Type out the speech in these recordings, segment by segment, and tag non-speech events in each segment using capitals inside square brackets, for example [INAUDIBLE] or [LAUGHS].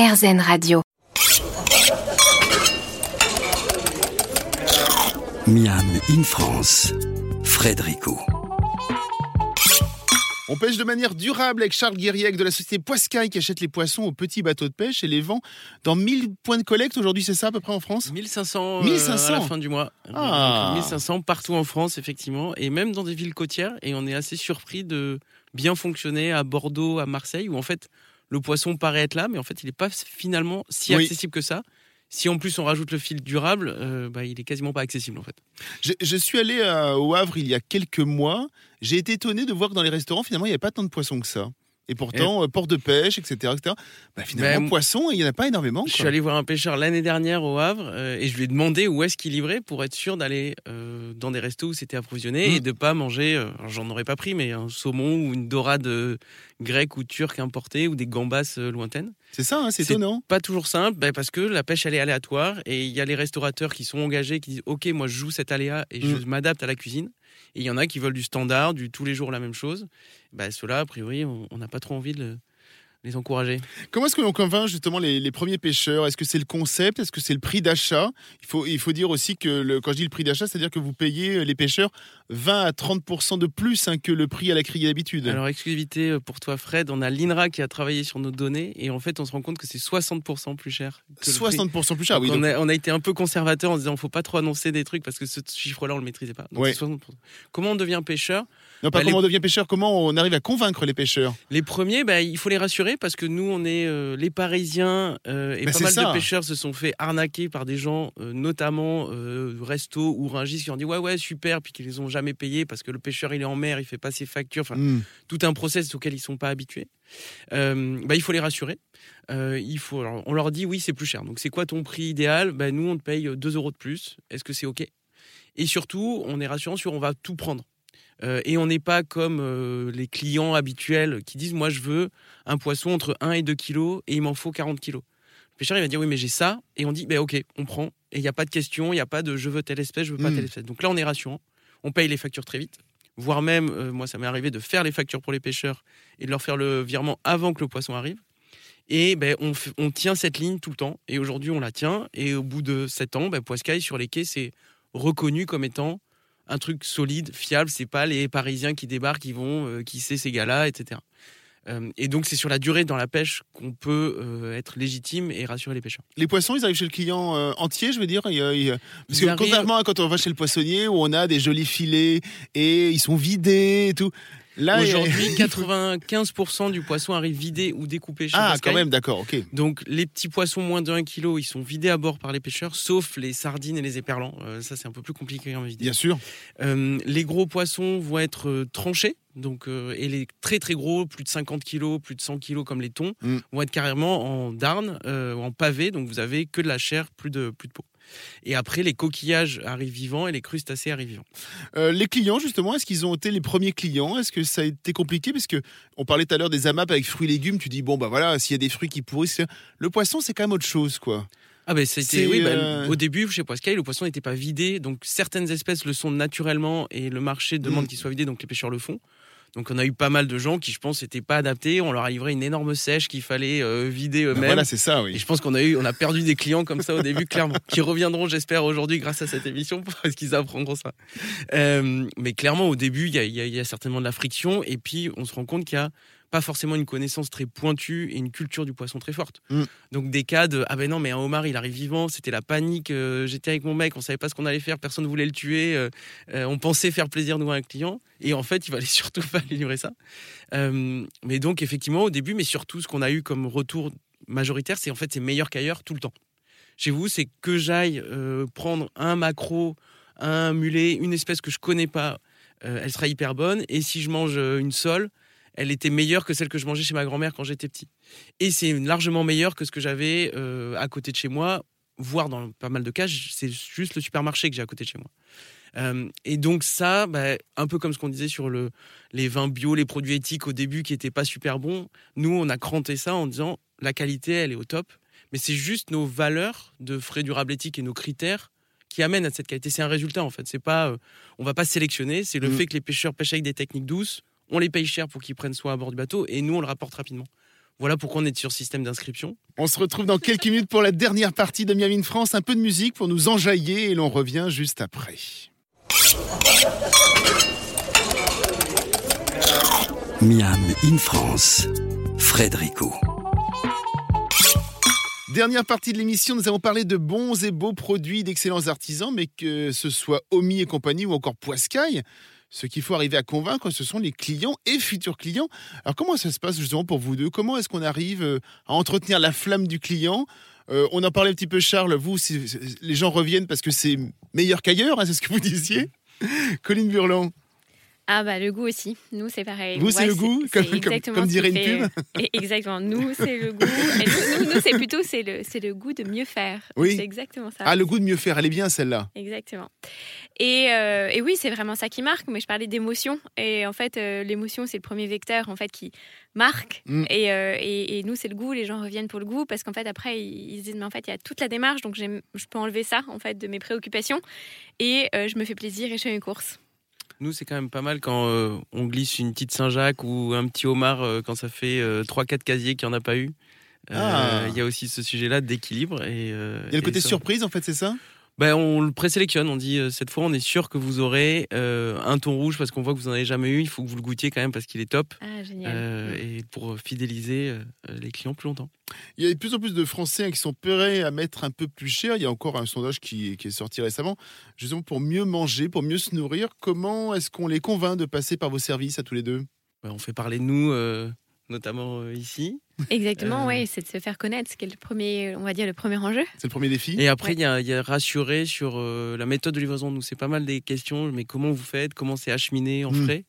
RZN Radio. Miam in France, Frédérico. On pêche de manière durable avec Charles Guériec de la société Poiscaille qui achète les poissons aux petits bateaux de pêche et les vend dans 1000 points de collecte. Aujourd'hui, c'est ça à peu près en France 1500, 1500. euh, à la fin du mois. Ah. Donc, 1500 partout en France, effectivement, et même dans des villes côtières. Et on est assez surpris de bien fonctionner à Bordeaux, à Marseille, où en fait le poisson paraît être là, mais en fait il n'est pas finalement si Oui. accessible que ça. Si en plus on rajoute le fil durable, euh, bah, il est quasiment pas accessible en fait. je, je suis allé euh, au Havre il y a quelques mois. J'ai été étonné de voir que dans les restaurants, finalement, il n'y avait pas tant de poissons que ça. Et pourtant, euh, port de pêche, etc. etc. Bah, finalement, Ben, poissons, il n'y en a pas énormément. Je quoi. suis allé voir un pêcheur l'année dernière au Havre euh, et je lui ai demandé où est-ce qu'il livrait pour être sûr d'aller euh, dans des restos où c'était approvisionné et de pas manger, euh, j'en aurais pas pris, mais un saumon ou une dorade grecque ou turque importée ou des gambas lointaines. C'est ça, hein, c'est étonnant. Pas toujours simple ben, parce que la pêche elle est aléatoire et il y a les restaurateurs qui sont engagés qui disent ok moi je joue cet aléa et je Mm. m'adapte à la cuisine et il y en a qui veulent du standard, du tous les jours la même chose. Ben, Ceux-là a priori on n'a pas trop envie de les encourager. Comment est-ce que l'on convainc justement les, les premiers pêcheurs? Est-ce que c'est le concept? Est-ce que c'est le prix d'achat? Il faut, il faut dire aussi que le- quand je dis le prix d'achat, c'est-à-dire que vous payez euh, les pêcheurs 20 à 30% de plus hein, que le prix à la criée d'habitude. Alors, exclusivité euh, pour toi, Fred. On a l'INRA qui a travaillé sur nos données et en fait, on se rend compte que c'est 60% plus cher. Que le prix. 60% plus cher. Donc, oui, on, a, on a été un peu conservateur en se disant faut pas trop annoncer des trucs parce que ce chiffre-là, on le maîtrisait pas. Donc, Ouais. c'est 60%. Comment on devient pêcheur? Non, pas bah, les- comment on devient pêcheur, comment on arrive à convaincre les pêcheurs? Les premiers, bah, il faut les rassurer parce que nous, on est euh, les Parisiens euh, et pas mal ça. de pêcheurs se sont fait arnaquer par des gens, euh, notamment Resto ou Ringis, qui ont dit ouais, ouais, super, puis qu'ils les ont jamais payés parce que le pêcheur il est en mer, il fait pas ses factures. Enfin, Hmm. tout un process auquel ils sont pas habitués. Bah, il faut les rassurer. Il faut, alors, on leur dit oui, c'est plus cher. Donc c'est quoi ton prix idéal? Bah, Nous, on te paye 2 euros de plus. Est-ce que c'est OK? Et surtout, on est rassurant sur on va tout prendre. Euh, et on n'est pas comme euh, les clients habituels qui disent moi je veux un poisson entre 1 et 2 kilos et il m'en faut 40 kilos. Le pêcheur il va dire oui mais j'ai ça et on dit ben ok on prend et il n'y a pas de question, il n'y a pas de je veux telle espèce, je veux pas Mm. telle espèce. Donc là on est rassurant, on paye les factures très vite, voire même euh, moi ça m'est arrivé de faire les factures pour les pêcheurs et de leur faire le virement avant que le poisson arrive. Et ben, on tient cette ligne tout le temps. Et aujourd'hui, on la tient. Et au bout de 7 ans, ben, Poiscaille, sur les quais, c'est reconnu comme étant un truc solide, fiable. C'est pas les Parisiens qui débarquent, qui vont, euh, qui sait ces gars-là, etc. Euh, et donc, c'est sur la durée dans la pêche qu'on peut euh, être légitime et rassurer les pêcheurs. Les poissons, ils arrivent chez le client euh, entier, je veux dire. parce Ils que arrivent- contrairement à quand on va chez le poissonnier où on a des jolis filets et ils sont vidés et tout. Aujourd'hui, 95% du poisson arrive vidé ou découpé chez Ah, quand même, d'accord, ok. Donc les petits poissons moins de 1 kg, ils sont vidés à bord par les pêcheurs, sauf les sardines et les éperlans. Euh, ça, c'est un peu plus compliqué à vider. Bien sûr. Euh, les gros poissons vont être euh, tranchés. Donc, euh, et les très très gros, plus de 50 kg, plus de 100 kg comme les thons, Mm. vont être carrément en darne, euh, en pavé. Donc vous avez que de la chair, plus de, plus de peau. Et après, les coquillages arrivent vivants et les crustacés arrivent vivants. Euh, les clients, justement, est-ce qu'ils ont été les premiers clients? Est-ce que ça a été compliqué? Parce que on parlait tout à l'heure des AMAP avec fruits et légumes. Tu dis, bon, bah voilà, s'il y a des fruits qui pourrissent. Le poisson, c'est quand même autre chose, quoi. Ah ben c'était oui, bah, euh, au début chez Poiscaille le poisson n'était pas vidé donc certaines espèces le sont naturellement et le marché demande Mm. qu'il soit vidé donc les pêcheurs le font. Donc on a eu pas mal de gens qui je pense n'étaient pas adaptés, on leur a livré une énorme sèche qu'il fallait euh, vider Ben eux-mêmes. voilà, c'est ça, et oui. je pense qu'on a eu on a perdu des clients comme ça au début clairement [LAUGHS] qui reviendront j'espère aujourd'hui grâce à cette émission [LAUGHS] parce qu'ils apprendront ça. Euh, mais clairement au début il y y a certainement de la friction et puis on se rend compte qu'il y a pas forcément une connaissance très pointue et une culture du poisson très forte. Mm. Donc des cas de ah ben non mais un homard il arrive vivant, c'était la panique, euh, j'étais avec mon mec, on savait pas ce qu'on allait faire, personne voulait le tuer, euh, euh, on pensait faire plaisir nous à un client et en fait il fallait [LAUGHS] surtout pas livrer ça. Mais donc effectivement au début, mais surtout ce qu'on a eu comme retour majoritaire, c'est en fait c'est meilleur qu'ailleurs tout le temps. Chez vous, c'est que j'aille prendre un macro, un mulet, une espèce que je connais pas, elle sera hyper bonne. Et si je mange une sole, elle était meilleure que celle que je mangeais chez ma grand-mère quand j'étais petit. Et c'est largement meilleur que ce que j'avais euh, à côté de chez moi, voire dans pas mal de cas, c'est juste le supermarché que j'ai à côté de chez moi. Euh, et donc ça, bah, un peu comme ce qu'on disait sur le, les vins bio, les produits éthiques au début qui n'étaient pas super bons, nous on a cranté ça en disant la qualité elle est au top, mais c'est juste nos valeurs de frais durables éthiques et nos critères qui amènent à cette qualité. C'est un résultat en fait. C'est pas, euh, on va pas sélectionner. C'est le Mm. fait que les pêcheurs pêchent avec des techniques douces. On les paye cher pour qu'ils prennent soin à bord du bateau et nous on le rapporte rapidement. Voilà pourquoi on est sur système d'inscription. On se retrouve dans quelques minutes pour la dernière partie de Miami in France. Un peu de musique pour nous enjailler et l'on revient juste après. Miam in France, Frédérico. Dernière partie de l'émission, nous avons parlé de bons et beaux produits d'excellents artisans, mais que ce soit Omi et compagnie ou encore Poiscaille, ce qu'il faut arriver à convaincre, ce sont les clients et futurs clients. Alors comment ça se passe justement pour vous deux? Comment est-ce qu'on arrive euh, à entretenir la flamme du client? Euh, On en parlait un petit peu, Charles. Vous, les gens reviennent parce que c'est meilleur qu'ailleurs, hein, c'est ce que vous disiez. [LAUGHS] Colline Burland. Ah bah le goût aussi. Nous c'est pareil. Vous, c'est le goût, comme- exactement comme dirait une pub. euh, et- Exactement. Nous c'est le goût. Et nous, c'est plutôt c'est le c'est le goût de mieux faire. Oui. C'est exactement ça. Ah, le goût de mieux faire, elle est bien celle-là. Exactement. Et, euh, et oui, c'est vraiment ça qui marque. Mais je parlais d'émotion. Et en fait, euh, l'émotion, c'est le premier vecteur en fait qui marque. Mm. Et, euh, et, et nous, c'est le goût. Les gens reviennent pour le goût parce qu'en fait, après, ils, ils se disent mais en fait, il y a toute la démarche. Donc, je peux enlever ça en fait de mes préoccupations. Et je me fais plaisir et je fais une course. Nous, c'est quand même pas mal quand euh, on glisse une petite Saint-Jacques ou un petit homard euh, quand ça fait 3-4 casiers qu'il n'y en a pas eu. Euh, Ah. Il y a aussi ce sujet-là d'équilibre. Et, euh, Il y a le côté ça- surprise, en fait, c'est ça? Ben, on le présélectionne. On dit euh, cette fois, on est sûr que vous aurez euh, un ton rouge parce qu'on voit que vous n'en avez jamais eu. Il faut que vous le goûtiez quand même parce qu'il est top. Ah, génial. Euh, et pour fidéliser euh, les clients plus longtemps. Il y a de plus en plus de Français hein, qui sont prêts à mettre un peu plus cher. Il y a encore un sondage qui, qui est sorti récemment, justement pour mieux manger, pour mieux se nourrir. Comment est-ce qu'on les convainc de passer par vos services à tous les deux? Ben, on fait parler de nous, euh, notamment euh, ici. Exactement, Euh, ouais, c'est de se faire connaître, ce qui est le premier, on va dire le premier enjeu. C'est le premier défi. Et après, Ouais. il y, a, il y a rassurer sur euh, la méthode de livraison. Nous, c'est pas mal des questions. Mais comment vous faites? Comment c'est acheminé en Mm. frais?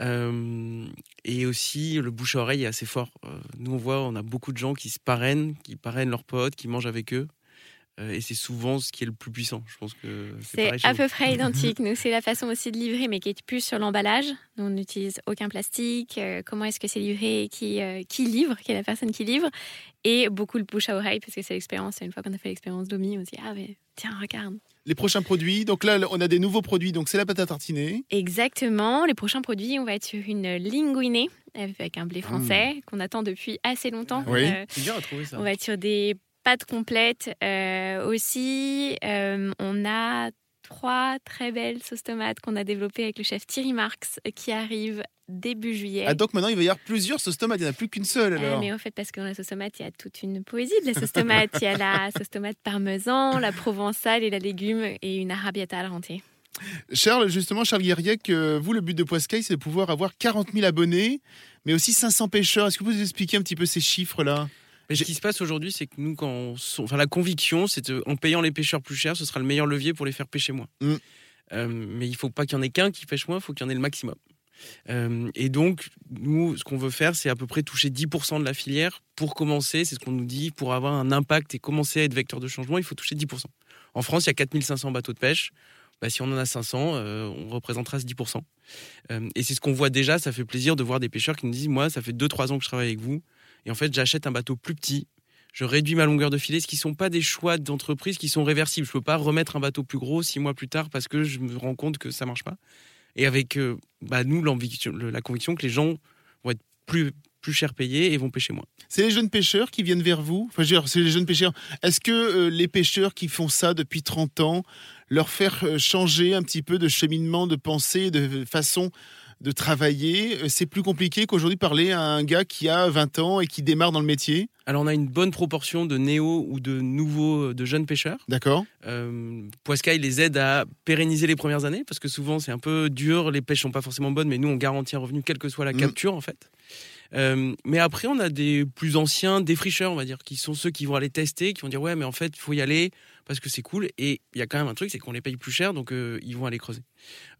Euh, Et aussi, le bouche à oreille est assez fort. Euh, nous, on voit, on a beaucoup de gens qui se parrainent, qui parrainent leurs potes, qui mangent avec eux. Euh, et c'est souvent ce qui est le plus puissant. Je pense que c'est à peu près [LAUGHS] identique. Nous, c'est la façon aussi de livrer, mais qui est plus sur l'emballage. Nous, on n'utilise aucun plastique. Euh, comment est-ce que c'est livré? Qui, euh, qui livre? Qui est la personne qui livre? Et beaucoup le bouche à oreille, parce que c'est l'expérience. Une fois qu'on a fait l'expérience d'Omi, on se dit Ah, mais tiens, regarde. Les prochains produits. Donc là, on a des nouveaux produits. Donc c'est la pâte à tartiner. Exactement. Les prochains produits, on va être sur une linguinée avec un blé français qu'on attend depuis assez longtemps. Oui. Euh, C'est dur à trouver ça. On va être sur des pâtes complètes euh, aussi. Euh, on a trois très belles sauces tomates qu'on a développées avec le chef Thierry Marx euh, qui arrive début juillet. Ah, donc maintenant, il va y avoir plusieurs sauces tomates. Il n'y en a plus qu'une seule alors. mais en fait, parce que dans la sauce tomate, il y a toute une poésie de la sauce tomate. Il y a la [LAUGHS] sauce tomate parmesan, la provençale et la légume et une al rente. Charles, justement, Charles Guerriec, vous, le but de Poiscaille, c'est de pouvoir avoir 40 000 abonnés, mais aussi 500 pêcheurs. Est-ce que vous pouvez nous expliquer un petit peu ces chiffres-là? Mais ce qui se passe aujourd'hui, c'est que nous, quand on enfin, la conviction, c'est en payant les pêcheurs plus cher, ce sera le meilleur levier pour les faire pêcher moins. Mm. Euh, mais il faut pas qu'il y en ait qu'un qui pêche moins, il faut qu'il y en ait le maximum. Euh, et donc, nous, ce qu'on veut faire, c'est à peu près toucher 10% de la filière pour commencer, c'est ce qu'on nous dit, pour avoir un impact et commencer à être vecteur de changement, il faut toucher 10%. En France, il y a 4500 bateaux de pêche. Bah, si on en a 500, euh, on représentera ce 10%. Euh, et c'est ce qu'on voit déjà, ça fait plaisir de voir des pêcheurs qui nous disent, moi, ça fait 2-3 ans que je travaille avec vous, et en fait, j'achète un bateau plus petit. Je réduis ma longueur de filet, ce qui ne sont pas des choix d'entreprise qui sont réversibles. Je ne peux pas remettre un bateau plus gros six mois plus tard parce que je me rends compte que ça marche pas. Et avec euh, bah, nous, la conviction que les gens vont être plus, plus cher payés et vont pêcher moins. C'est les jeunes pêcheurs qui viennent vers vous? Enfin, c'est les jeunes pêcheurs. Est-ce que euh, les pêcheurs qui font ça depuis 30 ans, leur faire euh, changer un petit peu de cheminement, de pensée, de façon de travailler, euh, c'est plus compliqué qu'aujourd'hui parler à un gars qui a 20 ans et qui démarre dans le métier Alors, on a une bonne proportion de néo ou de nouveaux, de jeunes pêcheurs. D'accord Euh, Poiscaille les aide à pérenniser les premières années parce que souvent c'est un peu dur, les pêches sont pas forcément bonnes, mais nous on garantit un revenu quelle que soit la Mm. capture en fait. Euh, mais après on a des plus anciens défricheurs on va dire qui sont ceux qui vont aller tester, qui vont dire ouais mais en fait il faut y aller parce que c'est cool et il y a quand même un truc c'est qu'on les paye plus cher donc euh, ils vont aller creuser.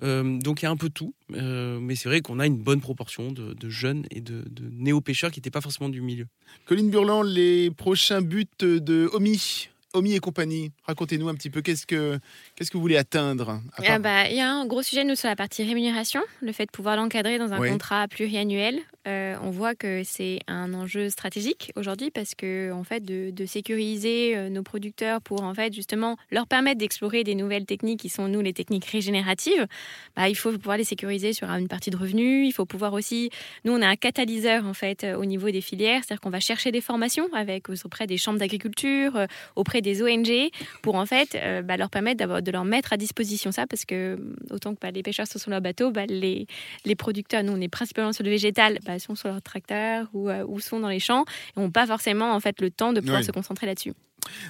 Euh, donc il y a un peu tout, mais c'est vrai qu'on a une bonne proportion de, de jeunes et de, de néo-pêcheurs qui n'étaient pas forcément du milieu. Colline Burland, les prochains buts de Omi? Omi et compagnie, racontez-nous un petit peu qu'est-ce que qu'est-ce que vous voulez atteindre part- Ah bah, Il y a un gros sujet, nous, sur la partie rémunération, le fait de pouvoir l'encadrer dans un Oui. contrat pluriannuel. Euh, on voit que c'est un enjeu stratégique aujourd'hui parce que, en fait, de, de sécuriser euh, nos producteurs pour, en fait, justement, leur permettre d'explorer des nouvelles techniques qui sont, nous, les techniques régénératives, bah, il faut pouvoir les sécuriser sur une partie de revenus. Il faut pouvoir aussi, nous, on a un catalyseur, en fait, euh, au niveau des filières, c'est-à-dire qu'on va chercher des formations avec, auprès des chambres d'agriculture, euh, auprès des ONG, pour, en fait, euh, bah, leur permettre de leur mettre à disposition ça parce que euh, autant que bah, les pêcheurs sont sur leur bateau, bah, les, les producteurs, nous on est principalement sur le végétal, sont sur leur tracteur ou, euh, ou sont dans les champs et n'ont pas forcément en fait le temps de pouvoir Oui. se concentrer là-dessus.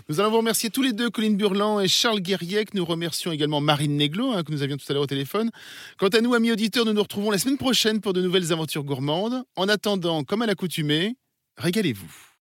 Nous allons vous remercier tous les deux, Colline Burland et Charles Guerriec. Nous remercions également Marine Neglo, hein, que nous avions tout à l'heure au téléphone. Quant à nous, amis auditeurs, nous nous retrouvons la semaine prochaine pour de nouvelles aventures gourmandes. En attendant, comme à l'accoutumée, régalez-vous.